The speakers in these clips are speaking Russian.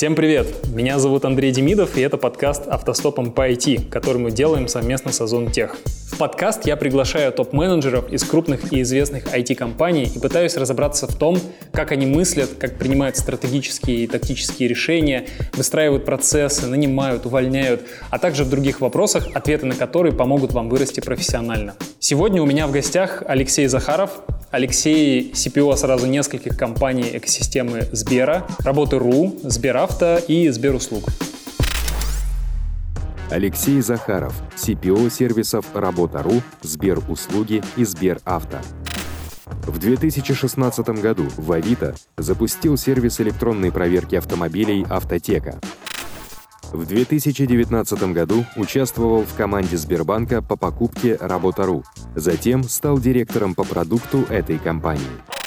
Всем привет! Меня зовут Андрей Демидов, и это подкаст «Автостопом по IT», который мы делаем совместно с Озон Тех. Подкаст я приглашаю топ-менеджеров из крупных и известных IT-компаний и пытаюсь разобраться в том, как они мыслят, как принимают стратегические и тактические решения, выстраивают процессы, нанимают, увольняют, а также в других вопросах, ответы на которые помогут вам вырасти профессионально. Сегодня у меня в гостях Алексей Захаров, Алексей CPO сразу нескольких компаний экосистемы Сбера, Работы.ру, Сберавто и Сберуслуг. Алексей Захаров, CPO сервисов Работа.ру, Сберуслуги и Сберавто. В 2016 году в Авито запустил сервис электронной проверки автомобилей «Автотека». В 2019 году участвовал в команде Сбербанка по покупке Работа.ру. Затем стал директором по продукту этой компании.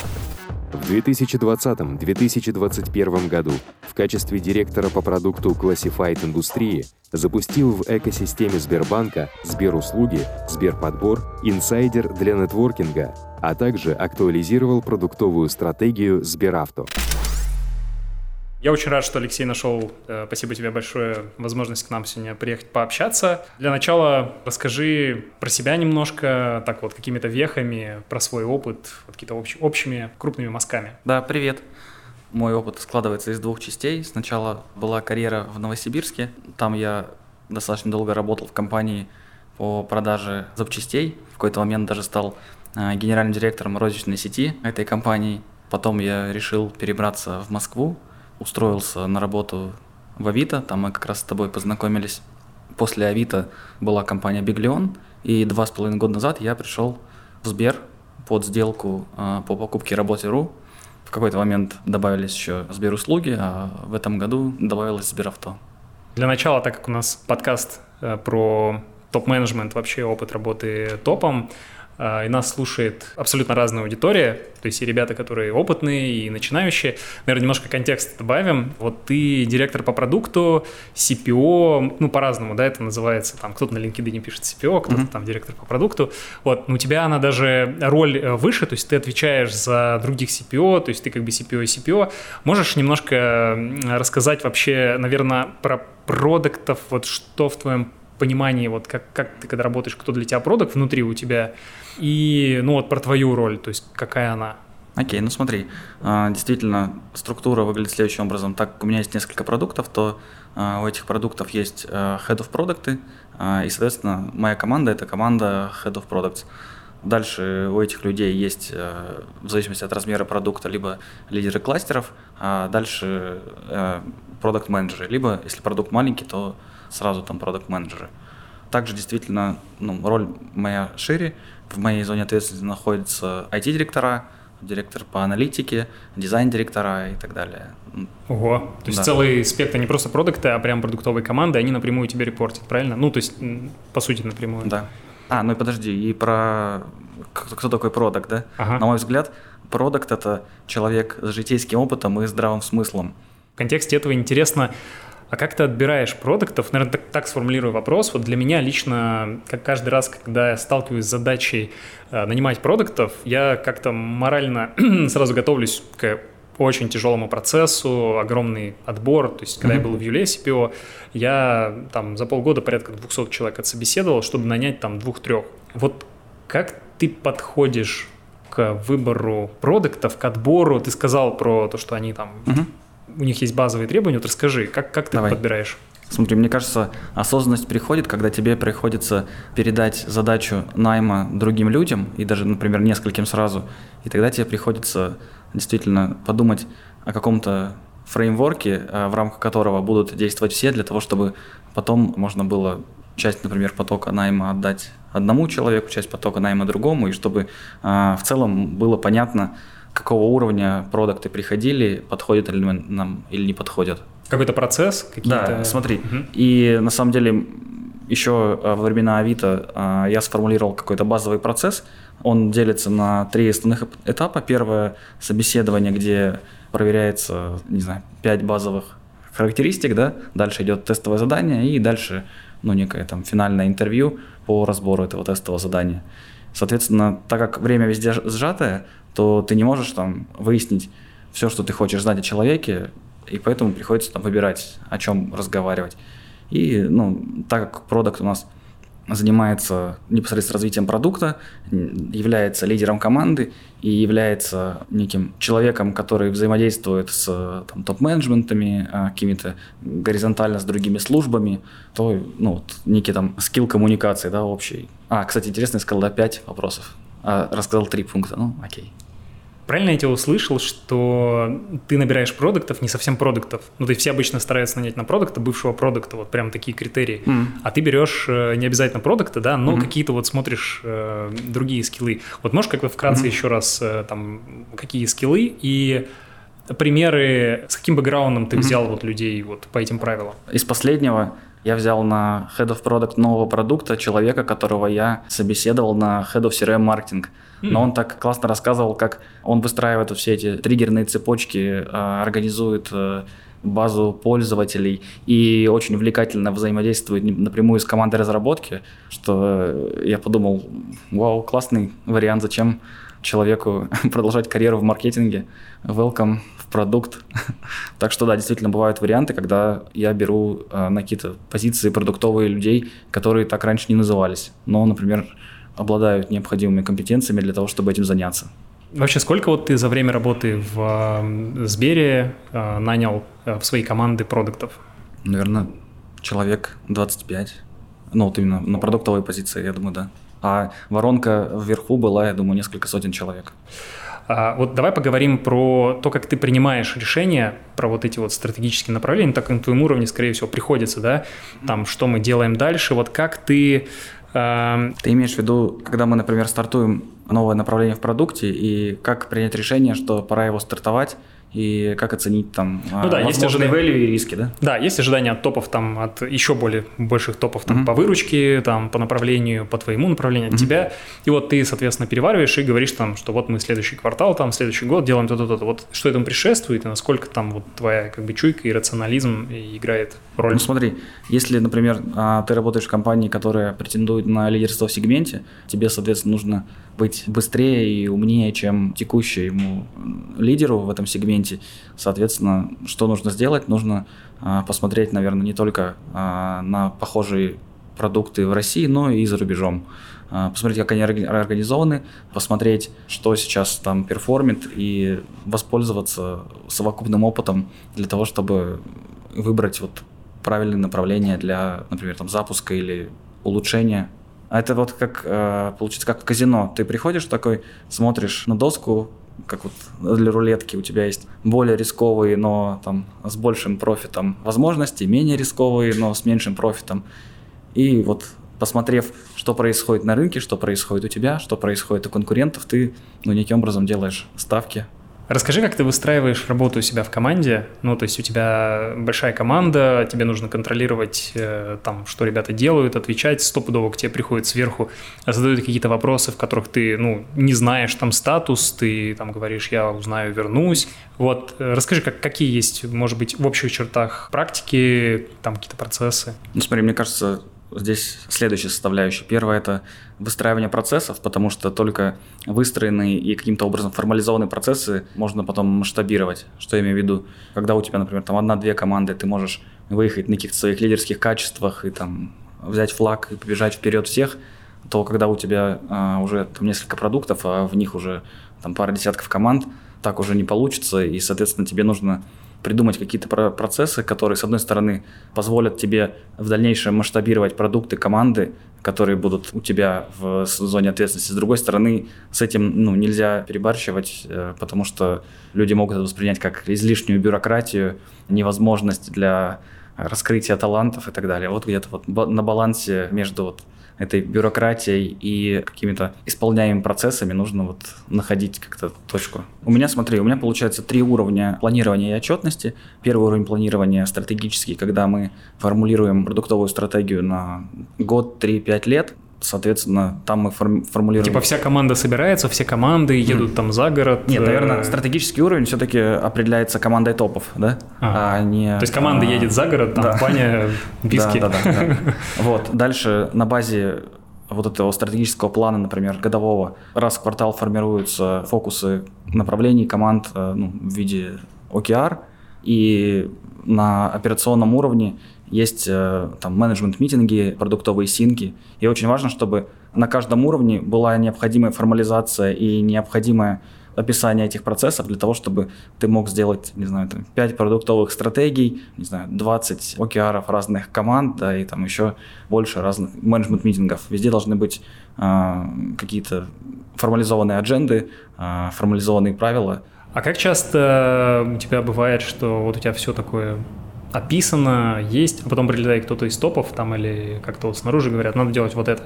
В 2020-2021 году в качестве директора по продукту Classified индустрии запустил в экосистеме Сбербанка Сберуслуги, Сберподбор, инсайдер для нетворкинга, а также актуализировал продуктовую стратегию Сберавто. Я очень рад, что Алексей нашел, э, спасибо тебе большое, возможность к нам сегодня приехать пообщаться. Для начала расскажи про себя немножко, так вот, какими-то вехами, про свой опыт, вот какие-то общ, общими крупными мазками. Да, привет. Мой опыт складывается из двух частей. Сначала была карьера в Новосибирске. Там я достаточно долго работал в компании по продаже запчастей. В какой-то момент даже стал э, генеральным директором розничной сети этой компании. Потом я решил перебраться в Москву, устроился на работу в Авито, там мы как раз с тобой познакомились. После Авито была компания Биглион, и два с половиной года назад я пришел в Сбер под сделку э, по покупке работе.ру. В какой-то момент добавились еще Сберуслуги, а в этом году добавилось Сберавто. Для начала, так как у нас подкаст э, про топ-менеджмент, вообще опыт работы топом, и нас слушает абсолютно разная аудитория, то есть и ребята, которые опытные, и начинающие. Наверное, немножко контекст добавим. Вот ты директор по продукту, CPO, ну, по-разному, да, это называется, там, кто-то на LinkedIn пишет CPO, кто-то mm-hmm. там директор по продукту. Вот, но у тебя она даже роль э, выше, то есть ты отвечаешь за других CPO, то есть ты как бы CPO и CPO. Можешь немножко рассказать вообще, наверное, про продуктов, вот что в твоем понимании, вот как, как ты когда работаешь, кто для тебя продукт внутри у тебя, и, ну, вот про твою роль, то есть какая она? Окей, ну смотри, а, действительно, структура выглядит следующим образом. Так как у меня есть несколько продуктов, то а, у этих продуктов есть а, Head of Product, и, соответственно, моя команда – это команда Head of Products. Дальше у этих людей есть, в зависимости от размера продукта, либо лидеры кластеров, а дальше продукт менеджеры либо, если продукт маленький, то сразу там продукт менеджеры Также действительно ну, роль моя шире – в моей зоне ответственности находятся IT-директора, директор по аналитике, дизайн-директора и так далее. Ого, то есть да. целый спектр не просто продукты, а прям продуктовые команды, они напрямую тебе репортят, правильно? Ну, то есть, по сути, напрямую. Да. А, ну и подожди, и про кто, кто такой продукт, да? Ага. На мой взгляд, продукт это человек с житейским опытом и здравым смыслом. В контексте этого интересно, а как ты отбираешь продуктов? Наверное, так, так сформулирую вопрос. Вот для меня лично, как каждый раз, когда я сталкиваюсь с задачей э, нанимать продуктов, я как-то морально сразу готовлюсь к очень тяжелому процессу, огромный отбор. То есть, когда mm-hmm. я был в Юле CPO, я там за полгода порядка 200 человек отсобеседовал, чтобы нанять там двух-трех. Вот как ты подходишь к выбору продуктов, к отбору? Ты сказал про то, что они там mm-hmm у них есть базовые требования. Вот расскажи, как, как ты Давай. подбираешь? Смотри, мне кажется, осознанность приходит, когда тебе приходится передать задачу найма другим людям, и даже, например, нескольким сразу, и тогда тебе приходится действительно подумать о каком-то фреймворке, э, в рамках которого будут действовать все, для того, чтобы потом можно было часть, например, потока найма отдать одному человеку, часть потока найма другому, и чтобы э, в целом было понятно, какого уровня продукты приходили, подходят ли нам или не подходят. Какой-то процесс? Какие-то... Да, смотри. Угу. И на самом деле еще а, во времена Авито а, я сформулировал какой-то базовый процесс. Он делится на три основных этапа. Первое – собеседование, где проверяется, не знаю, пять базовых характеристик, да, дальше идет тестовое задание и дальше, ну, некое там финальное интервью по разбору этого тестового задания. Соответственно, так как время везде сжатое, то ты не можешь там выяснить все, что ты хочешь знать о человеке и поэтому приходится там выбирать, о чем разговаривать. И, ну, так как продукт у нас занимается непосредственно развитием продукта, является лидером команды и является неким человеком, который взаимодействует с там, топ-менеджментами, а, какими-то горизонтально с другими службами, то ну, вот, некий там скилл коммуникации да, общий. А, кстати, интересно, я сказал, да, 5 вопросов. А, рассказал три пункта, ну окей. Правильно я тебя услышал, что ты набираешь продуктов, не совсем продуктов. Ну, то есть все обычно стараются нанять на продукта, бывшего продукта, вот прям такие критерии. Mm. А ты берешь э, не обязательно продукты, да, но mm какие-то вот смотришь э, другие скиллы. Вот можешь как-то вкратце mm еще раз э, там, какие скиллы и примеры, с каким бэкграундом ты mm взял вот людей вот по этим правилам? Из последнего я взял на Head of Product нового продукта человека, которого я собеседовал на Head of CRM маркетинг. Но он так классно рассказывал, как он выстраивает все эти триггерные цепочки, а, организует э, базу пользователей и очень увлекательно взаимодействует напрямую с командой разработки, что я подумал, вау, классный вариант, зачем человеку продолжать карьеру в маркетинге. Welcome продукт. так что да, действительно бывают варианты, когда я беру э, на какие-то позиции продуктовые людей, которые так раньше не назывались. Но, например, обладают необходимыми компетенциями для того, чтобы этим заняться. Вообще, сколько вот ты за время работы в Сбере э, нанял э, в свои команды продуктов? Наверное, человек 25. Ну, вот именно на продуктовой позиции, я думаю, да. А воронка вверху была, я думаю, несколько сотен человек. А, вот давай поговорим про то, как ты принимаешь решения про вот эти вот стратегические направления, так как на твоем уровне, скорее всего, приходится, да, там, что мы делаем дальше, вот как ты Эм, Ты имеешь в виду, когда мы, например, стартуем новое направление в продукте, и как принять решение, что пора его стартовать, и как оценить там ну, да, есть ожидания, value и риски, да? Да, есть ожидания от топов, там, от еще более больших топов там, mm-hmm. по выручке, там, по направлению, по твоему направлению, от mm-hmm. тебя. И вот ты, соответственно, перевариваешь и говоришь там, что вот мы следующий квартал, там, следующий год делаем то-то, то-то. Вот что этому предшествует и насколько там вот твоя как бы чуйка и рационализм играет роль? Ну смотри, если, например, а, ты работаешь в компании, которая претендует на лидерство в сегменте, тебе, соответственно, нужно быть быстрее и умнее, чем текущему лидеру в этом сегменте. Соответственно, что нужно сделать? Нужно а, посмотреть, наверное, не только а, на похожие продукты в России, но и за рубежом. А, посмотреть, как они организованы, посмотреть, что сейчас там perform ит, и воспользоваться совокупным опытом для того, чтобы выбрать вот правильное направление для, например, там, запуска или улучшения а это вот как, э, получится, как в казино. Ты приходишь такой, смотришь на доску, как вот для рулетки у тебя есть более рисковые, но там с большим профитом возможности, менее рисковые, но с меньшим профитом. И вот посмотрев, что происходит на рынке, что происходит у тебя, что происходит у конкурентов, ты ну, неким образом делаешь ставки Расскажи, как ты выстраиваешь работу у себя в команде. Ну, то есть у тебя большая команда, тебе нужно контролировать э, там, что ребята делают, отвечать. Стопудово к тебе приходят сверху, задают какие-то вопросы, в которых ты, ну, не знаешь там статус, ты там говоришь, я узнаю, вернусь. Вот, э, расскажи, как, какие есть, может быть, в общих чертах практики, там какие-то процессы. Ну, смотри, мне кажется, здесь следующая составляющая. Первое – это выстраивание процессов, потому что только выстроенные и каким-то образом формализованные процессы можно потом масштабировать. Что я имею в виду? Когда у тебя, например, там одна-две команды, ты можешь выехать на каких-то своих лидерских качествах и там взять флаг и побежать вперед всех, то когда у тебя а, уже там несколько продуктов, а в них уже там пара десятков команд, так уже не получится, и, соответственно, тебе нужно придумать какие-то процессы, которые, с одной стороны, позволят тебе в дальнейшем масштабировать продукты команды, которые будут у тебя в зоне ответственности. С другой стороны, с этим ну, нельзя перебарщивать, э, потому что люди могут это воспринять как излишнюю бюрократию, невозможность для раскрытия талантов и так далее. Вот где-то вот на балансе между вот этой бюрократией и какими-то исполняемыми процессами нужно вот находить как-то точку. У меня, смотри, у меня получается три уровня планирования и отчетности. Первый уровень планирования стратегический, когда мы формулируем продуктовую стратегию на год, три, пять лет соответственно, там мы формулируем... Типа вся команда собирается, все команды едут mm. там за город? Нет, наверное, э, стратегический уровень все-таки определяется командой топов, да? А, а не... То есть команда а... едет за город, там, да. Ваня, Биски. Да, да, да. Вот, дальше на базе вот этого стратегического плана, например, годового, раз в квартал формируются фокусы направлений команд э, ну, в виде OKR, И на операционном уровне есть э, там менеджмент-митинги, продуктовые синки. И очень важно, чтобы на каждом уровне была необходимая формализация и необходимое описание этих процессов для того, чтобы ты мог сделать, не знаю, там, 5 продуктовых стратегий, не знаю, 20 океаров разных команд, да, и там еще больше разных менеджмент-митингов. Везде должны быть э, какие-то формализованные адженды, э, формализованные правила. А как часто у тебя бывает, что вот у тебя все такое описано, есть, а потом прилетает кто-то из топов там или как-то вот снаружи говорят, надо делать вот это.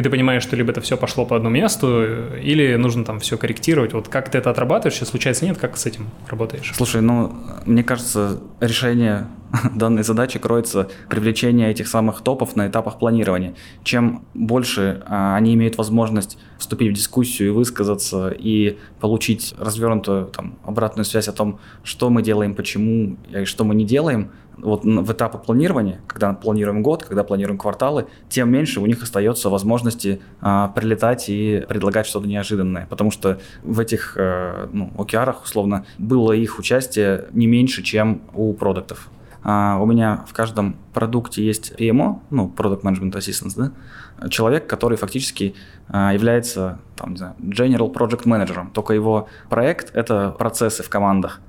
И ты понимаешь, что либо это все пошло по одному месту, или нужно там все корректировать. Вот как ты это отрабатываешь, если случается нет, как с этим работаешь? Слушай, ну, мне кажется, решение данной задачи кроется привлечение этих самых топов на этапах планирования. Чем больше а, они имеют возможность вступить в дискуссию и высказаться, и получить развернутую там, обратную связь о том, что мы делаем, почему и что мы не делаем, вот в этапы планирования, когда планируем год, когда планируем кварталы, тем меньше у них остается возможности а, прилетать и предлагать что-то неожиданное. Потому что в этих а, ну, океарах, условно, было их участие не меньше, чем у продуктов. А, у меня в каждом продукте есть PMO, ну, Product Management Assistance, да, человек, который фактически а, является, там, не знаю, General Project Manager, только его проект — это процессы в командах.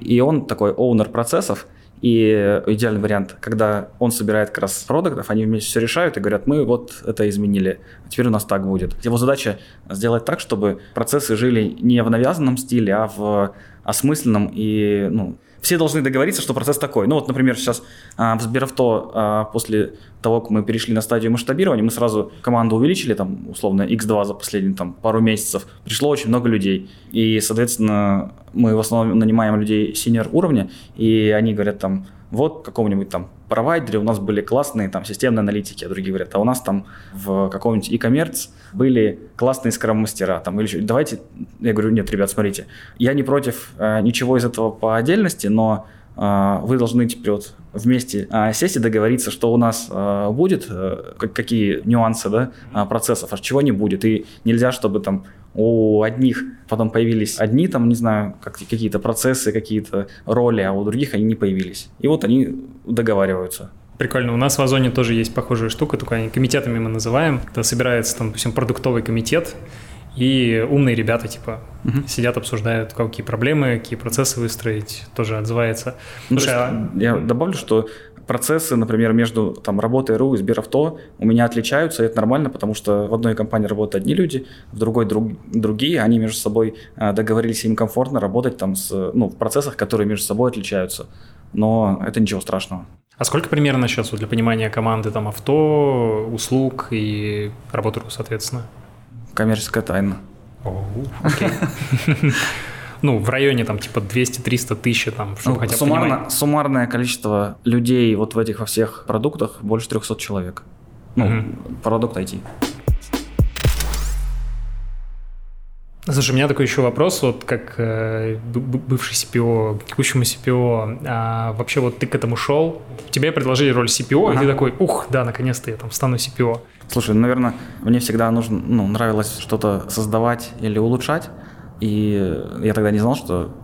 И он такой оунер процессов, и идеальный вариант, когда он собирает как раз продуктов, они вместе все решают и говорят, мы вот это изменили, теперь у нас так будет. Его задача сделать так, чтобы процессы жили не в навязанном стиле, а в осмысленном и ну, все должны договориться, что процесс такой. Ну вот, например, сейчас а, в Сберавто а, после того, как мы перешли на стадию масштабирования, мы сразу команду увеличили, там, условно, x2 за последние там, пару месяцев. Пришло очень много людей. И, соответственно, мы в основном нанимаем людей синер уровня, и они говорят там, вот каком-нибудь там провайдере у нас были классные там системные аналитики, а другие говорят, а у нас там в каком-нибудь e-commerce были классные скрам-мастера, там, или давайте, я говорю, нет, ребят, смотрите, я не против э, ничего из этого по отдельности, но вы должны теперь вот вместе э, сесть и договориться, что у нас э, будет, э, какие нюансы да, процессов, а чего не будет, и нельзя, чтобы там у одних потом появились одни там, не знаю, как, какие-то процессы, какие-то роли, а у других они не появились. И вот они договариваются. Прикольно. У нас в Озоне тоже есть похожая штука, только они комитетами мы называем. Когда собирается там, допустим, продуктовый комитет, и умные ребята, типа, угу. сидят, обсуждают, какие проблемы, какие процессы выстроить, тоже отзывается. Ну, Слушай, а... Я добавлю, что процессы, например, между там, работой РУ и Сберавто у меня отличаются, и это нормально, потому что в одной компании работают одни люди, в другой друг, другие, они между собой а, договорились, им комфортно работать там с, ну, в процессах, которые между собой отличаются. Но это ничего страшного. А сколько примерно сейчас вот для понимания команды там авто, услуг и работы РУ, соответственно? Коммерческая тайна. О, окей. ну, в районе там типа 200-300 тысяч, там, чтобы ну, хотя бы суммарно, понимать. Суммарное количество людей вот в этих во всех продуктах больше 300 человек. Ну, угу. продукт IT. Слушай, у меня такой еще вопрос, вот как э, бывший CPO, к текущему CPO, а, вообще вот ты к этому шел, тебе предложили роль CPO, ага. и ты такой, ух, да, наконец-то я там стану CPO. Слушай, наверное, мне всегда нужно, ну, нравилось что-то создавать или улучшать, и я тогда не знал, что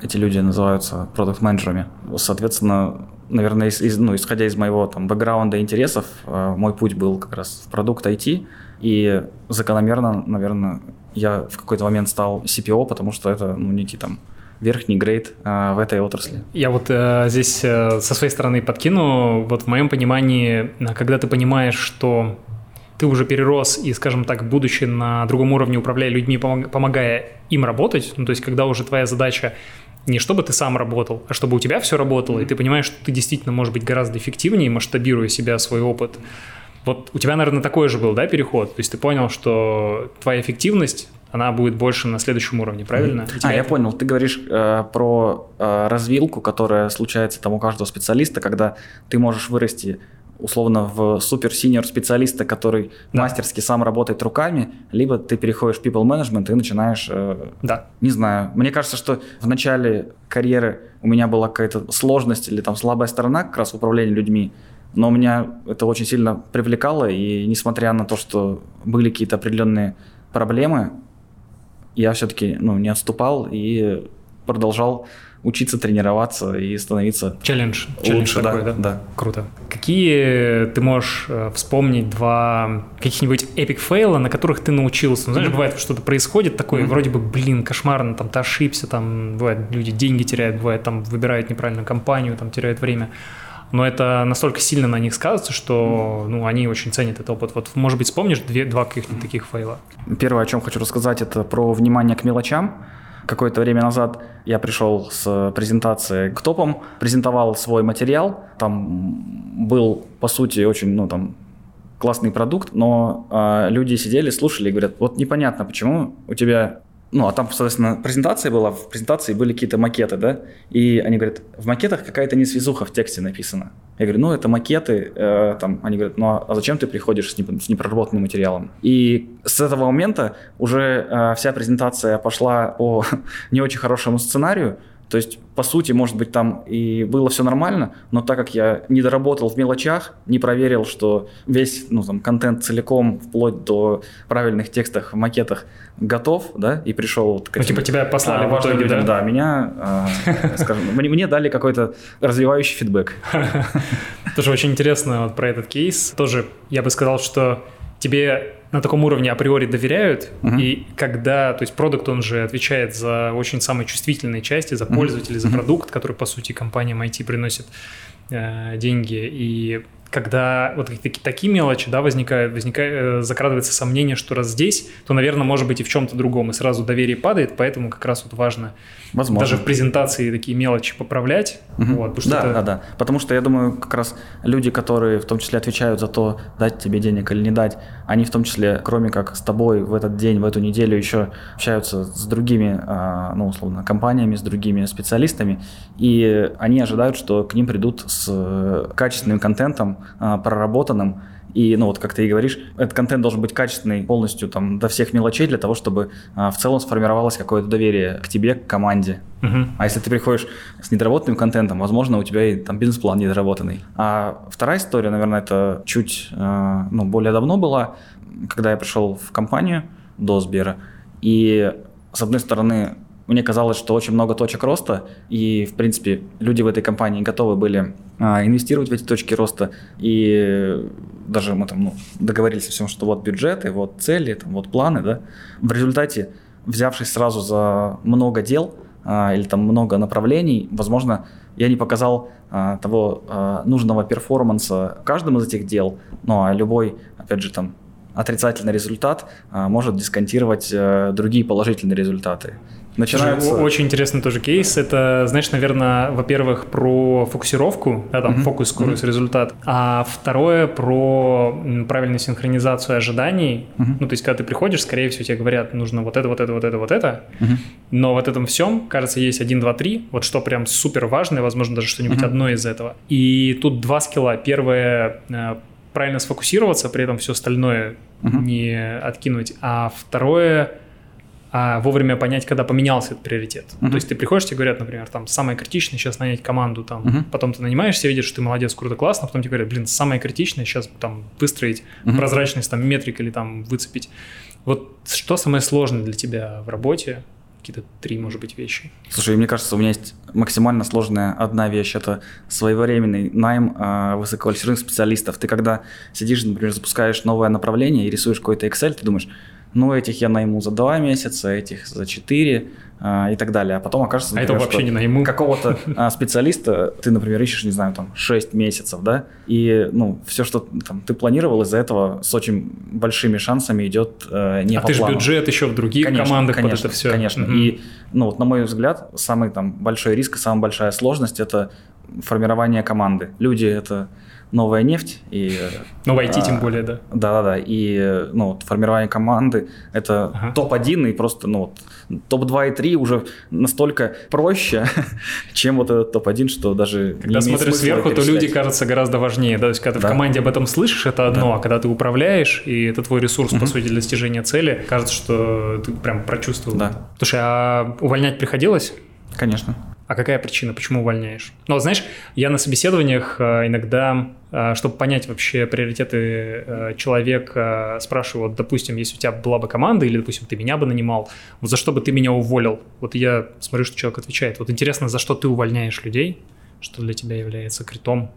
эти люди называются продукт-менеджерами. Соответственно, наверное, из, из, ну, исходя из моего там, бэкграунда и интересов, э, мой путь был как раз в продукт IT, и закономерно, наверное, я в какой-то момент стал CPO, потому что это ну, некий там верхний грейд э, в этой отрасли. Я вот э, здесь э, со своей стороны подкину, вот в моем понимании, когда ты понимаешь, что ты уже перерос и, скажем так, будучи на другом уровне, управляя людьми, помогая им работать, ну, то есть когда уже твоя задача не чтобы ты сам работал, а чтобы у тебя все работало, и ты понимаешь, что ты действительно можешь быть гораздо эффективнее, масштабируя себя, свой опыт. Вот у тебя, наверное, такой же был, да, переход? То есть ты понял, что твоя эффективность, она будет больше на следующем уровне, правильно? Mm-hmm. А, я понял. Ты говоришь э, про э, развилку, которая случается там у каждого специалиста, когда ты можешь вырасти условно в супер-синьор специалиста, который да. мастерски сам работает руками, либо ты переходишь в people management и начинаешь... Э, да. Не знаю. Мне кажется, что в начале карьеры у меня была какая-то сложность или там слабая сторона как раз в управлении людьми, но меня это очень сильно привлекало, и несмотря на то, что были какие-то определенные проблемы, я все-таки ну, не отступал и продолжал учиться тренироваться и становиться челлендж, челлендж лучше, такой, да, да? да. Круто. Какие ты можешь э, вспомнить два каких-нибудь epic fail а, на которых ты научился? Ну, знаешь, mm-hmm. бывает что-то происходит такое, mm-hmm. вроде бы, блин, кошмарно, там ты ошибся, там бывает люди деньги теряют, бывает там выбирают неправильную компанию, там теряют время но это настолько сильно на них сказывается, что ну, они очень ценят этот опыт. Вот, может быть, вспомнишь две, два каких-нибудь таких фейла? Первое, о чем хочу рассказать, это про внимание к мелочам. Какое-то время назад я пришел с презентацией к топам, презентовал свой материал. Там был, по сути, очень, ну, там, классный продукт, но э, люди сидели, слушали и говорят, вот непонятно, почему у тебя ну, а там, соответственно, презентация была, в презентации были какие-то макеты, да, и они говорят, в макетах какая-то несвязуха в тексте написана. Я говорю, ну, это макеты, э, там, они говорят, ну, а зачем ты приходишь с, не, с непроработанным материалом? И с этого момента уже э, вся презентация пошла по не очень хорошему сценарию, то есть, по сути, может быть, там и было все нормально, но так как я не доработал в мелочах, не проверил, что весь ну, там, контент целиком, вплоть до правильных текстов в макетах, готов, да, и пришел... Вот, ну, типа тебя послали а, в итоге, да? Да, меня, э, скажем, мне, мне дали какой-то развивающий фидбэк. Тоже очень интересно вот про этот кейс. Тоже я бы сказал, что тебе на таком уровне априори доверяют, uh-huh. и когда, то есть продукт, он же отвечает за очень самые чувствительные части, за пользователей, uh-huh. за продукт, который, по сути, компаниям IT приносит э, деньги, и когда вот такие, такие мелочи, да, возникают, возникает, э, закрадывается сомнение, что раз здесь, то, наверное, может быть и в чем-то другом, и сразу доверие падает, поэтому как раз вот важно Возможно. даже в презентации такие мелочи поправлять. Угу. Вот, да, это... да, да. Потому что я думаю, как раз люди, которые в том числе отвечают за то, дать тебе денег или не дать, они в том числе, кроме как с тобой в этот день, в эту неделю еще общаются с другими, а, ну, условно, компаниями, с другими специалистами, и они ожидают, что к ним придут с э, качественным контентом, а, проработанным, и, ну вот, как ты и говоришь, этот контент должен быть качественный полностью там до всех мелочей для того, чтобы а, в целом сформировалось какое-то доверие к тебе, к команде. Uh-huh. А если ты приходишь с недоработанным контентом, возможно, у тебя и там бизнес-план недоработанный. А вторая история, наверное, это чуть а, ну, более давно была, когда я пришел в компанию до Сбера, и с одной стороны мне казалось, что очень много точек роста, и, в принципе, люди в этой компании готовы были а, инвестировать в эти точки роста, и даже мы там ну, договорились о всем, что вот бюджеты, вот цели, там, вот планы, да. В результате, взявшись сразу за много дел а, или там много направлений, возможно, я не показал а, того а, нужного перформанса каждому из этих дел, ну а любой, опять же, там отрицательный результат а, может дисконтировать а, другие положительные результаты начинается... Очень интересный тоже кейс. Это, знаешь, наверное, во-первых, про фокусировку, да, там, mm-hmm. фокус, скорость, mm-hmm. результат. А второе, про правильную синхронизацию ожиданий. Mm-hmm. Ну, то есть, когда ты приходишь, скорее всего, тебе говорят, нужно вот это, вот это, вот это, вот это. Mm-hmm. Но в этом всем, кажется, есть один, два, три. Вот что прям супер важное, возможно, даже что-нибудь mm-hmm. одно из этого. И тут два скилла. Первое э, правильно сфокусироваться, при этом все остальное uh-huh. не откинуть. А второе а вовремя понять, когда поменялся этот приоритет. Uh-huh. То есть ты приходишь, тебе говорят, например, там, самое критичное сейчас нанять команду, там, uh-huh. потом ты нанимаешься, видишь, что ты молодец, круто, классно, потом тебе говорят, блин, самое критичное сейчас там выстроить uh-huh. прозрачность, там, метрик или там выцепить. Вот что самое сложное для тебя в работе? Какие-то три, может быть, вещи. Слушай, мне кажется, у меня есть максимально сложная одна вещь. Это своевременный найм э, высококвалифицированных специалистов. Ты когда сидишь, например, запускаешь новое направление и рисуешь какой-то Excel, ты думаешь, ну, этих я найму за два месяца, этих за четыре а, и так далее. А потом окажется, например, а это вообще не найму. какого-то а, специалиста ты, например, ищешь, не знаю, там, 6 месяцев, да, и, ну, все, что там, ты планировал, из-за этого с очень большими шансами идет э, не а ты же бюджет еще в других конечно, командах конечно, под это все. Конечно, угу. и, ну, вот на мой взгляд, самый там большой риск и самая большая сложность – это формирование команды. Люди – это новая нефть. И, ну, в IT а, тем более, да. Да-да-да. И ну, формирование команды – это ага. топ-1 и просто ну, топ-2 и 3 уже настолько проще, чем вот этот топ-1, что даже Когда не смотришь сверху, то люди кажутся гораздо важнее. Да? То есть, когда да. ты в команде об этом слышишь, это одно, да. а когда ты управляешь, и это твой ресурс, угу. по сути, для достижения цели, кажется, что ты прям прочувствовал. Да. Слушай, а увольнять приходилось? Конечно. А какая причина, почему увольняешь? Ну, вот, знаешь, я на собеседованиях э, иногда, э, чтобы понять вообще приоритеты э, человека, спрашиваю, вот, допустим, если у тебя была бы команда, или, допустим, ты меня бы нанимал, вот за что бы ты меня уволил? Вот я смотрю, что человек отвечает. Вот интересно, за что ты увольняешь людей? Что для тебя является критом?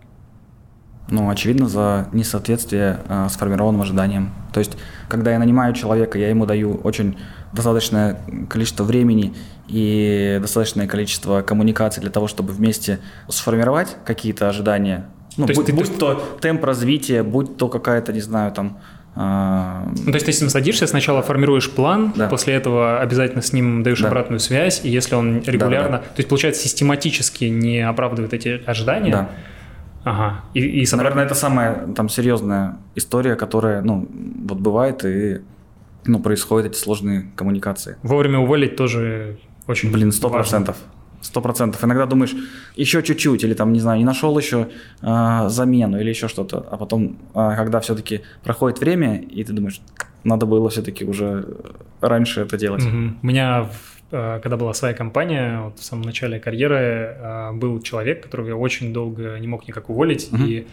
Ну, очевидно, за несоответствие э, сформированным ожиданиям. То есть, когда я нанимаю человека, я ему даю очень достаточное количество времени и достаточное количество коммуникаций для того, чтобы вместе сформировать какие-то ожидания. Ну, то будь, ты... будь то темп развития, будь то какая-то, не знаю, там, а, ну, то есть ты с ним садишься, сначала формируешь план, да. после этого обязательно с ним даешь да. обратную связь, и если он регулярно, да, да. то есть получается систематически не оправдывает эти ожидания. Да. Ага. И, и собрать... Наверное, это самая там серьезная история, которая, ну, вот бывает и ну, происходят эти сложные коммуникации. Вовремя уволить тоже очень Блин, сто процентов. Сто процентов. Иногда думаешь, еще чуть-чуть, или там, не знаю, не нашел еще э, замену или еще что-то. А потом, э, когда все-таки проходит время, и ты думаешь, надо было все-таки уже раньше это делать. Угу. У меня, а, когда была своя компания, вот в самом начале карьеры, был человек, которого я очень долго не мог никак уволить, угу. и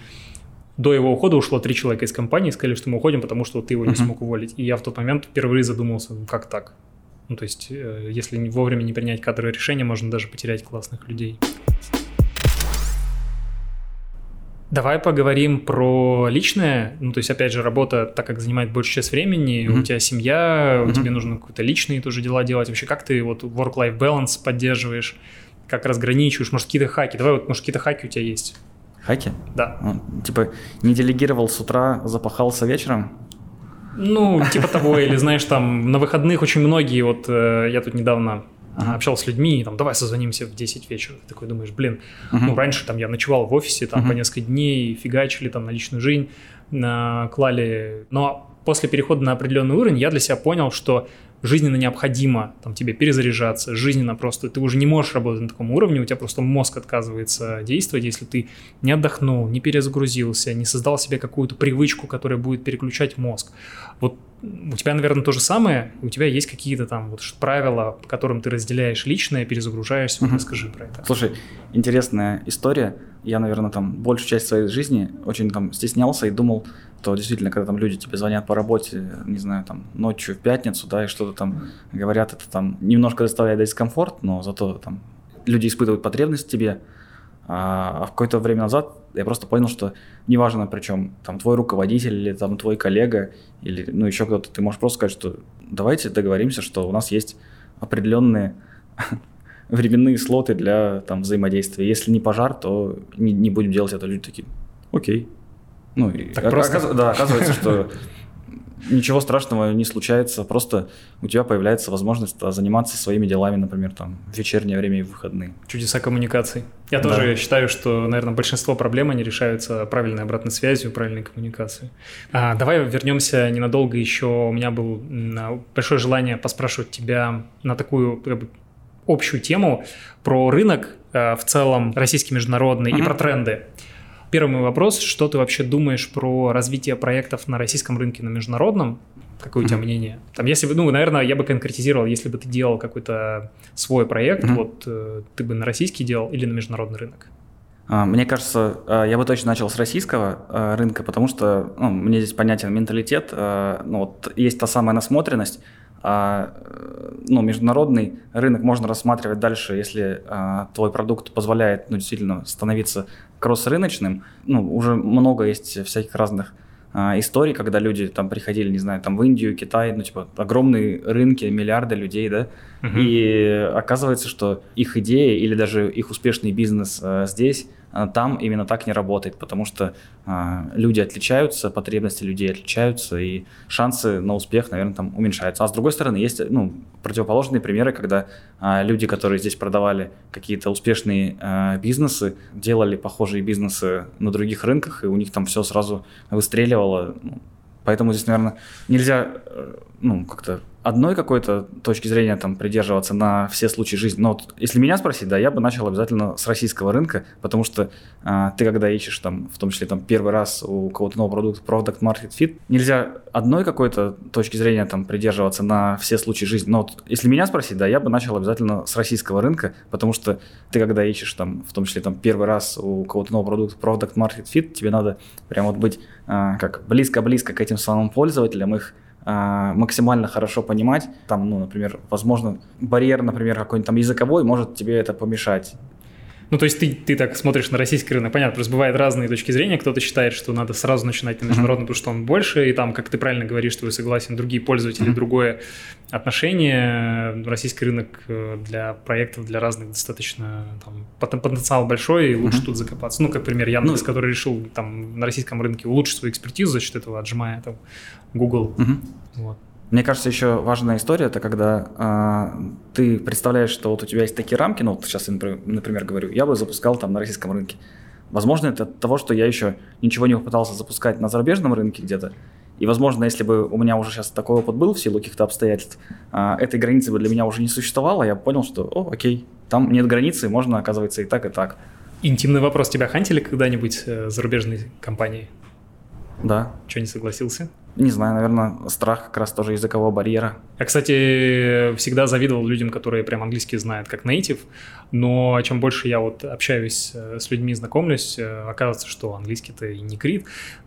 до его ухода ушло три человека из компании, сказали, что мы уходим, потому что ты его не uh-huh. смог уволить. И я в тот момент впервые задумался, ну, как так? Ну, то есть, э, если вовремя не принять кадровое решение, можно даже потерять классных людей. Давай поговорим про личное. Ну, то есть, опять же, работа, так как занимает большую часть времени, mm-hmm. у тебя семья, mm-hmm. тебе нужно какие-то личные тоже дела делать. Вообще, как ты вот work-life balance поддерживаешь? Как разграничиваешь? Может, какие-то хаки? Давай вот, может, какие-то хаки у тебя есть? Хаки? Да. Ну, типа не делегировал с утра, запахался вечером? Ну, типа того, или знаешь, там на выходных очень многие, вот э, я тут недавно ага. общался с людьми, там, давай созвонимся в 10 вечера. Ты такой думаешь, блин, ага. ну, раньше там я ночевал в офисе, там, ага. по несколько дней, фигачили там на личную жизнь, на, клали. Но после перехода на определенный уровень я для себя понял, что жизненно необходимо там, тебе перезаряжаться, жизненно просто ты уже не можешь работать на таком уровне, у тебя просто мозг отказывается действовать, если ты не отдохнул, не перезагрузился, не создал себе какую-то привычку, которая будет переключать мозг. Вот у тебя, наверное, то же самое, у тебя есть какие-то там вот правила, по которым ты разделяешь личное, перезагружаешься, вот расскажи про это. Слушай, интересная история. Я, наверное, там большую часть своей жизни очень там стеснялся и думал, то действительно, когда там люди тебе звонят по работе, не знаю, там ночью в пятницу, да, и что-то там говорят, это там немножко доставляет дискомфорт, но зато там люди испытывают потребность в тебе. А, а в какое-то время назад я просто понял, что неважно, причем там твой руководитель или там твой коллега или ну еще кто-то, ты можешь просто сказать, что давайте договоримся, что у нас есть определенные временные слоты для там взаимодействия. Если не пожар, то не, не будем делать это. Люди такие, окей, ну, так просто... оказ... да, оказывается, что ничего страшного не случается, просто у тебя появляется возможность заниматься своими делами, например, там, в вечернее время и в выходные. Чудеса коммуникаций. Я да. тоже считаю, что, наверное, большинство проблем, они решаются правильной обратной связью, правильной коммуникацией. А, давай вернемся ненадолго еще. У меня было большое желание поспрашивать тебя на такую как бы, общую тему про рынок э, в целом, российский международный, mm-hmm. и про тренды. Первый мой вопрос, что ты вообще думаешь про развитие проектов на российском рынке, на международном? Какое у тебя мнение? Там, если бы, ну, наверное, я бы конкретизировал, если бы ты делал какой-то свой проект, mm-hmm. вот э, ты бы на российский делал или на международный рынок? А, мне кажется, а, я бы точно начал с российского а, рынка, потому что ну, мне здесь понятен менталитет. Ну, вот есть та самая насмотренность, ну, международный рынок можно рассматривать дальше, если а, твой продукт позволяет ну, действительно становиться кросс-рыночным. Ну, уже много есть всяких разных а, историй, когда люди там приходили, не знаю, там в Индию, Китай, ну, типа, огромные рынки, миллиарды людей, да, угу. и оказывается, что их идея или даже их успешный бизнес а, здесь а, там именно так не работает, потому что а, люди отличаются, потребности людей отличаются, и шансы на успех, наверное, там уменьшаются. А с другой стороны, есть ну, противоположные примеры, когда а, люди, которые здесь продавали какие-то успешные бизнесы, делали похожие бизнесы на других рынках, и у них там все сразу выстреливало. Поэтому здесь, наверное, нельзя э, ну, как-то одной какой-то точки зрения там придерживаться на все случаи жизни. Но вот, если меня спросить, да, я бы начал обязательно с российского рынка, потому что а, ты когда ищешь там, в том числе там первый раз у кого-то нового продукта, product market fit, нельзя одной какой-то точки зрения там придерживаться на все случаи жизни. Но вот, если меня спросить, да, я бы начал обязательно с российского рынка, потому что ты когда ищешь там, в том числе там первый раз у кого-то нового продукта, product market fit, тебе надо прям вот быть а, как близко-близко к этим самым пользователям, их максимально хорошо понимать. Там, ну, например, возможно, барьер, например, какой-нибудь там языковой может тебе это помешать. Ну, то есть ты, ты так смотришь на российский рынок, понятно, просто бывают разные точки зрения. Кто-то считает, что надо сразу начинать на международный, потому что он больше, и там, как ты правильно говоришь, что вы согласен, другие пользователи, mm-hmm. другое отношение. Российский рынок э, для проектов, для разных достаточно там, потенциал большой, и лучше mm-hmm. тут закопаться. Ну, как пример Яндекс, ну, который решил там на российском рынке улучшить свою экспертизу за счет этого, отжимая там Google. Mm-hmm. Вот. Мне кажется, еще важная история это когда э, ты представляешь, что вот у тебя есть такие рамки, ну вот сейчас я, например, говорю, я бы запускал там на российском рынке. Возможно, это от того, что я еще ничего не попытался запускать на зарубежном рынке где-то. И, возможно, если бы у меня уже сейчас такой опыт был в силу каких-то обстоятельств, э, этой границы бы для меня уже не существовало, я понял, что, о, окей, там нет границы, можно, оказывается, и так, и так. Интимный вопрос. Тебя хантили когда-нибудь э, зарубежной компании? Да. Что не согласился? Не знаю, наверное, страх как раз тоже языкового барьера. Я, кстати, всегда завидовал людям, которые прям английский знают как native, но чем больше я вот общаюсь э, с людьми, знакомлюсь, э, оказывается, что английский-то и не крит.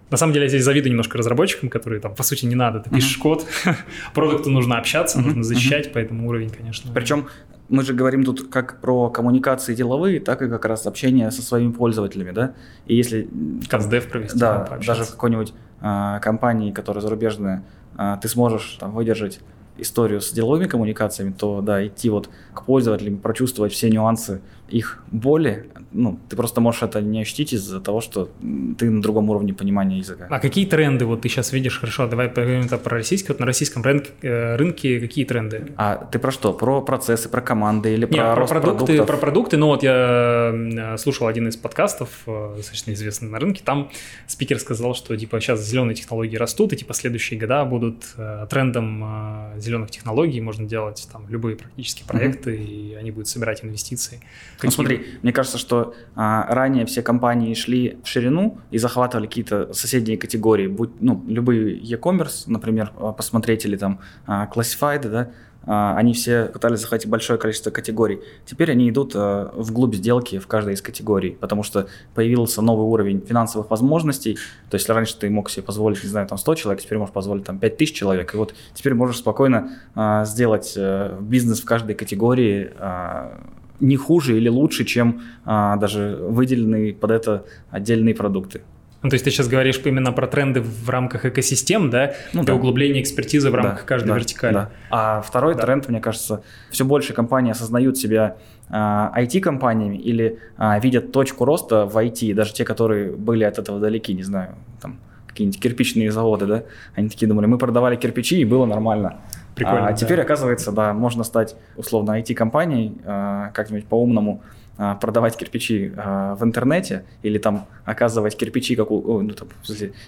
На самом деле я здесь завидую немножко разработчикам, которые там, по сути, не надо, ты пишешь uh-huh. код, продукту нужно общаться, uh-huh. нужно защищать, uh-huh. поэтому уровень, конечно. Причем мы же говорим тут как про коммуникации деловые, так и как раз общение со своими пользователями, да? И если... Каздев провести. Да, даже в какой-нибудь компании, которая зарубежная, а, ты сможешь там выдержать историю с деловыми коммуникациями, то да, идти вот к пользователям, прочувствовать все нюансы их боли, ну, ты просто можешь это не ощутить из-за того, что ты на другом уровне понимания языка. А какие тренды вот ты сейчас видишь? Хорошо, давай поговорим про российский. Вот на российском рынке, э, рынке какие тренды? А ты про что? Про процессы, про команды или про, Нет, про продукты? Продуктов? Про продукты. Ну вот я э, слушал один из подкастов, э, достаточно известный на рынке. Там спикер сказал, что типа сейчас зеленые технологии растут, и типа следующие года будут трендом зеленых технологий. Можно делать там любые практически проекты, mm-hmm. и они будут собирать инвестиции. Ну смотри, мне кажется, что а, ранее все компании шли в ширину и захватывали какие-то соседние категории, будь, ну, любые e-commerce, например, а, посмотреть, или там а, Classified, да, а, они все пытались захватить большое количество категорий. Теперь они идут а, вглубь сделки в каждой из категорий, потому что появился новый уровень финансовых возможностей. То есть, раньше ты мог себе позволить, не знаю, там 100 человек, теперь можешь позволить там 5000 человек. И вот теперь можешь спокойно а, сделать а, бизнес в каждой категории а, не хуже или лучше, чем а, даже выделенные под это отдельные продукты. Ну, то есть ты сейчас говоришь именно про тренды в рамках экосистем, да, ну, для да. углубления экспертизы в рамках да, каждой да, вертикали. Да. А второй да. тренд, мне кажется, все больше компаний осознают себя а, IT-компаниями или а, видят точку роста в IT, даже те, которые были от этого далеки, не знаю, там какие-нибудь кирпичные заводы, да, они такие думали, мы продавали кирпичи и было нормально. Прикольно. А да. теперь, оказывается, да, можно стать условно IT-компанией, а, как-нибудь по-умному а, продавать кирпичи а, в интернете или там оказывать кирпичи, как у, ну, там,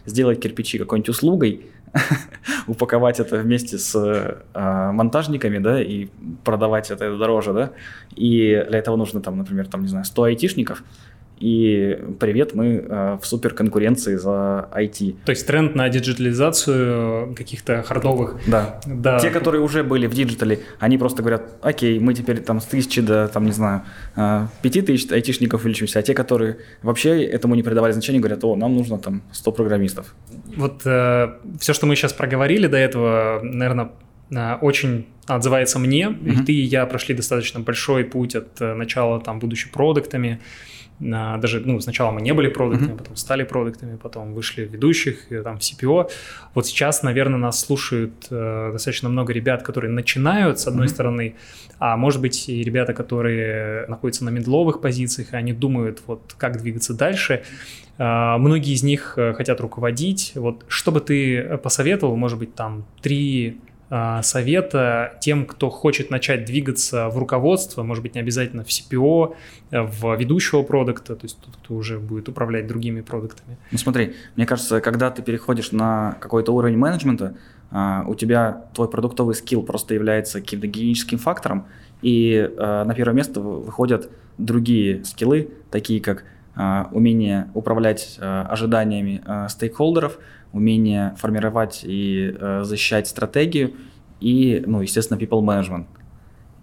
сделать кирпичи какой-нибудь услугой, упаковать это вместе с монтажниками, да, и продавать это дороже, да, и для этого нужно там, например, там, не знаю, 100 айтишников, и привет, мы э, в супер конкуренции за IT. То есть тренд на диджитализацию каких-то hard овых. Да. да. Те, которые уже были в digital е, они просто говорят, окей, мы теперь там с тысячи до, там, не знаю, э, пяти тысяч айтишников увеличимся, а те, которые вообще этому не придавали значения, говорят, о, нам нужно там 100 программистов. Вот э, все, что мы сейчас проговорили до этого, наверное, э, очень отзывается мне. Mm-hmm. И ты и я прошли достаточно большой путь от э, начала там будучи продуктами, даже, ну, сначала мы не были продуктами, mm-hmm. потом стали продуктами, потом вышли в ведущих, там, в CPO. Вот сейчас, наверное, нас слушают э, достаточно много ребят, которые начинают, с одной mm-hmm. стороны, а может быть и ребята, которые находятся на медловых позициях, и они думают, вот, как двигаться дальше. Uh, многие из них э, хотят руководить. Вот что бы ты посоветовал, может быть, там три совета тем, кто хочет начать двигаться в руководство, может быть, не обязательно в CPO, в ведущего продукта, то есть тот, кто уже будет управлять другими продуктами? Ну смотри, мне кажется, когда ты переходишь на какой-то уровень менеджмента, а, у тебя твой продуктовый скилл просто является каким-то гигиеническим фактором, и а, на первое место выходят другие скиллы, такие как а, умение управлять ожиданиями стейкхолдеров, умение формировать и защищать стратегию и, ну, естественно, people management.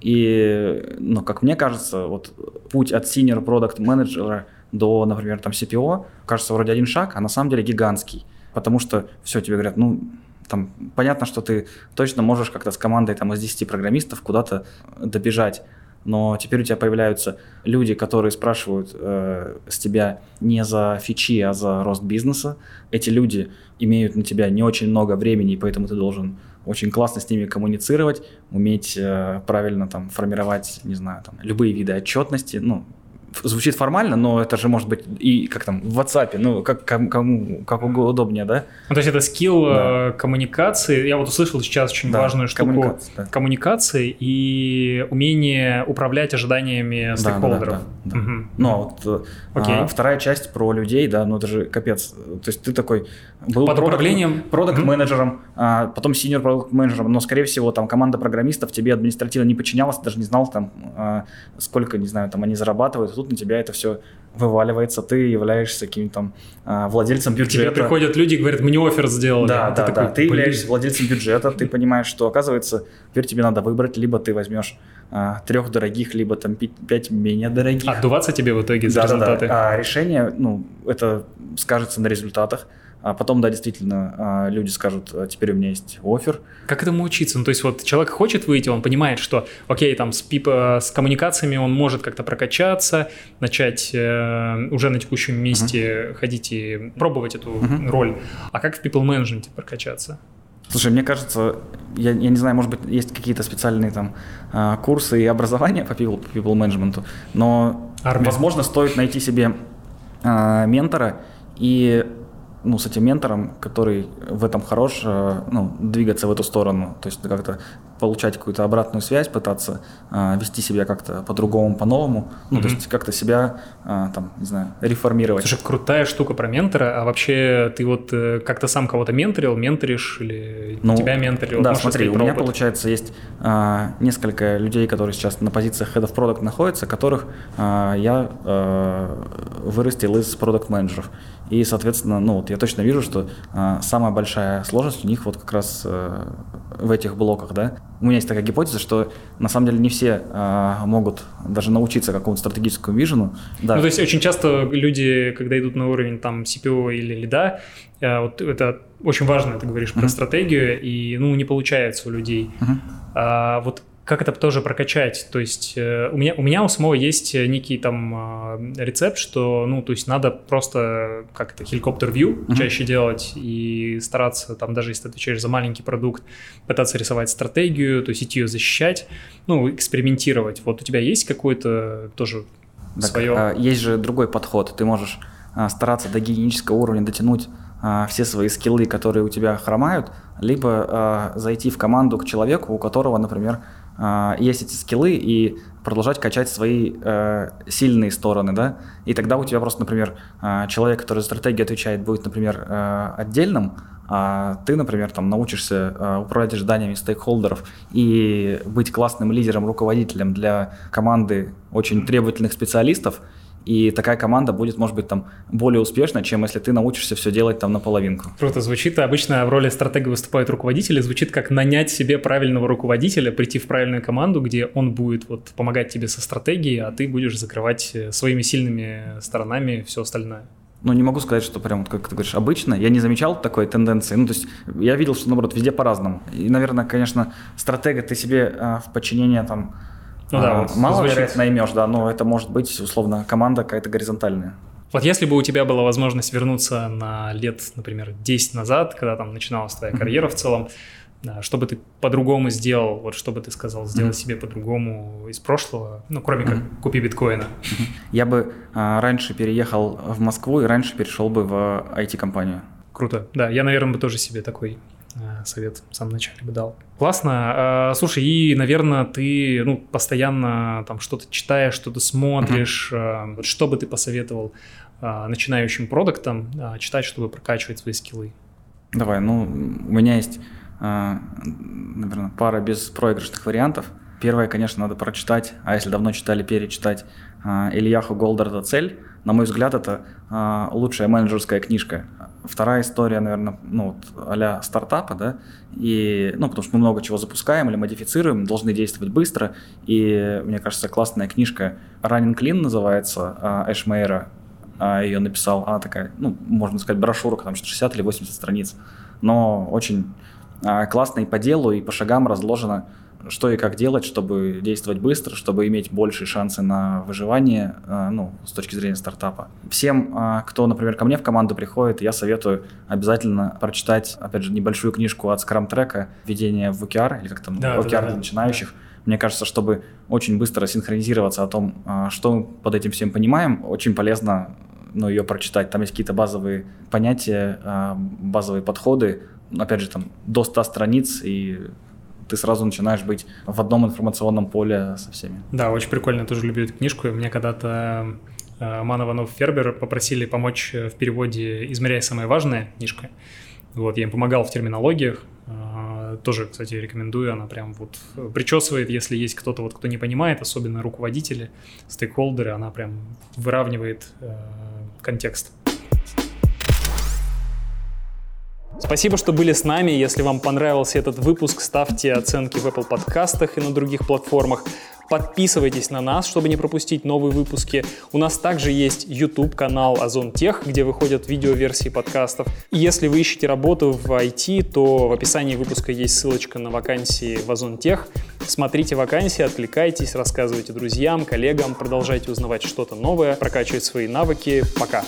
И, ну, как мне кажется, вот путь от senior product менеджера до, например, там CPO, кажется вроде один шаг, а на самом деле гигантский. Потому что все, тебе говорят, ну, там понятно, что ты точно можешь как-то с командой там, из 10 программистов куда-то добежать, но теперь у тебя появляются люди, которые спрашивают э, с тебя не за фичи, а за рост бизнеса. Эти люди имеют на тебя не очень много времени, поэтому ты должен очень классно с ними коммуницировать, уметь э, правильно там формировать, не знаю, там любые виды отчетности, ну, звучит формально, но это же может быть и как там в WhatsApp, ну как кому как удобнее, да? Ну, то есть это скилл да. Э, коммуникации. Я вот услышал сейчас очень да, важную штуку коммуникации, да. коммуникации и умение управлять ожиданиями да, стейкхолдеров. Да, да, да, угу. Ну вот okay. а, вторая часть про людей, да, ну это же капец. То есть ты такой был под управлением продукт менеджером, угу. а потом синьор продукт менеджером, но скорее всего там команда программистов тебе административно не подчинялась, даже не знал там а, сколько, не знаю, там они зарабатывают. Тут на тебя это все вываливается, ты являешься каким-то там а, владельцем бюджета. Тебе приходят люди и говорят, мне офер сделали. Да, да, ты да. Такой, ты являешься владельцем бюджета, ты понимаешь, что оказывается, теперь тебе надо выбрать, либо ты возьмешь а, трех дорогих, либо там пять менее дорогих. Отдуваться тебе в итоге за да, результаты. Да, да. А решение, ну, это скажется на результатах. А потом, да, действительно, а, люди скажут, «А теперь у меня есть офер. Как этому учиться? Ну, то есть вот человек хочет выйти, он понимает, что, окей, там с, пип, с коммуникациями он может как-то прокачаться, начать э, уже на текущем месте uh-huh. ходить и пробовать эту uh-huh. роль. А как в people management прокачаться? Слушай, мне кажется, я, я не знаю, может быть, есть какие-то специальные там курсы и образования по people, people management, но, Армия. возможно, стоит найти себе ментора и ну, с этим ментором, который в этом хорош, э, ну, двигаться в эту сторону, то есть как-то получать какую-то обратную связь, пытаться э, вести себя как-то по-другому, по-новому, ну, mm-hmm. то есть как-то себя, э, там, не знаю, реформировать. Слушай, крутая штука про ментора, а вообще ты вот э, как-то сам кого-то менторил, менторишь или ну, тебя менторил? Да, смотри, у меня, опыт? получается, есть э, несколько людей, которые сейчас на позициях Head of Product находятся, которых э, я э, вырастил из продукт-менеджеров. И, соответственно, ну вот я точно вижу, что э, самая большая сложность у них вот как раз э, в этих блоках, да. У меня есть такая гипотеза, что на самом деле не все э, могут даже научиться какому-то стратегическому вижену. Да. Ну, то есть очень часто люди, когда идут на уровень там CPO или лида, э, вот это очень важно, ты говоришь про стратегию, и ну не получается у людей. Uh-huh. А, вот как это тоже прокачать? То есть э, у меня у меня у самого есть некий там э, рецепт, что ну то есть надо просто как это хеликоптер view mm-hmm. чаще делать и стараться там даже если ты отвечаешь за маленький продукт пытаться рисовать стратегию, то есть идти ее защищать, ну экспериментировать. Вот у тебя есть какой-то тоже так, свое? А, есть же другой подход. Ты можешь а, стараться до гигиенического уровня дотянуть а, все свои скиллы, которые у тебя хромают, либо а, зайти в команду к человеку, у которого, например, а, есть эти скиллы и продолжать качать свои э, сильные стороны, да, и тогда у тебя просто, например, э, человек, который за стратегию отвечает, будет, например, э, отдельным, а ты, например, там научишься э, управлять ожиданиями стейкхолдеров и быть классным лидером, руководителем для команды очень требовательных специалистов, и такая команда будет, может быть, там более успешна, чем если ты научишься все делать там наполовинку. Круто звучит. Обычно в роли стратега выступают руководители. Звучит как нанять себе правильного руководителя, прийти в правильную команду, где он будет вот помогать тебе со стратегией, а ты будешь закрывать э, своими сильными сторонами все остальное. Ну, не могу сказать, что прям, как ты говоришь, обычно. Я не замечал такой тенденции. Ну, то есть я видел, что, наоборот, везде по-разному. И, наверное, конечно, стратега ты себе а, в подчинение там ну, да, а, вот мало звучит... вероятно наймешь, да, но это может быть, условно, команда какая-то горизонтальная. Вот если бы у тебя была возможность вернуться на лет, например, 10 назад, когда там начиналась твоя карьера в целом, что бы ты по-другому сделал, вот что бы ты сказал, сделай mm-hmm. себе по-другому из прошлого, ну, кроме как mm-hmm. купи биткоина? Я бы а, раньше переехал в Москву и раньше перешел бы в IT-компанию. Круто, да, я, наверное, бы тоже себе такой совет в самом начале бы дал. Классно. А, слушай, и, наверное, ты ну, постоянно там что-то читаешь, что-то смотришь. Uh-huh. Что бы ты посоветовал а, начинающим продуктам читать, чтобы прокачивать свои скиллы? Давай, ну, у меня есть наверное, пара беспроигрышных вариантов. Первое, конечно, надо прочитать, а если давно читали, перечитать Ильяху Голдарда «Цель». На мой взгляд, это лучшая менеджерская книжка. Вторая история, наверное, ну, вот, а стартапа, да, и, ну, потому что мы много чего запускаем или модифицируем, должны действовать быстро, и, мне кажется, классная книжка «Running Clean» называется, Эш Мейера, ее написал, она такая, ну, можно сказать, брошюрка, там 60 или 80 страниц, но очень а, классно и по делу, и по шагам разложено, что и как делать, чтобы действовать быстро, чтобы иметь большие шансы на выживание, а, ну, с точки зрения стартапа. Всем, а, кто, например, ко мне в команду приходит, я советую обязательно прочитать, опять же, небольшую книжку от Scrum Track «Введение в OKR», или как там, да, OKR да, для да, начинающих. Да. Мне кажется, чтобы очень быстро синхронизироваться о том, что мы под этим всем понимаем, очень полезно ну, ее прочитать. Там есть какие-то базовые понятия, базовые подходы, опять же, там до 100 страниц, и ты сразу начинаешь быть в одном информационном поле со всеми. Да, очень прикольно, я тоже люблю эту книжку. Мне когда-то э, Ман Иванов Фербер попросили помочь в переводе «Измеряя самое важное» книжка. Вот, я им помогал в терминологиях. Э, тоже, кстати, рекомендую, она прям вот причесывает, если есть кто-то, вот, кто не понимает, особенно руководители, стейкхолдеры, она прям выравнивает э, контекст. Спасибо, что были с нами. Если вам понравился этот выпуск, ставьте оценки в Apple подкастах и на других платформах. Подписывайтесь на нас, чтобы не пропустить новые выпуски. У нас также есть YouTube-канал Озон Тех, где выходят видеоверсии подкастов. И если вы ищете работу в IT, то в описании выпуска есть ссылочка на вакансии в Озон Тех. Смотрите вакансии, откликайтесь, рассказывайте друзьям, коллегам, продолжайте узнавать что-то новое, прокачивать свои навыки. Пока!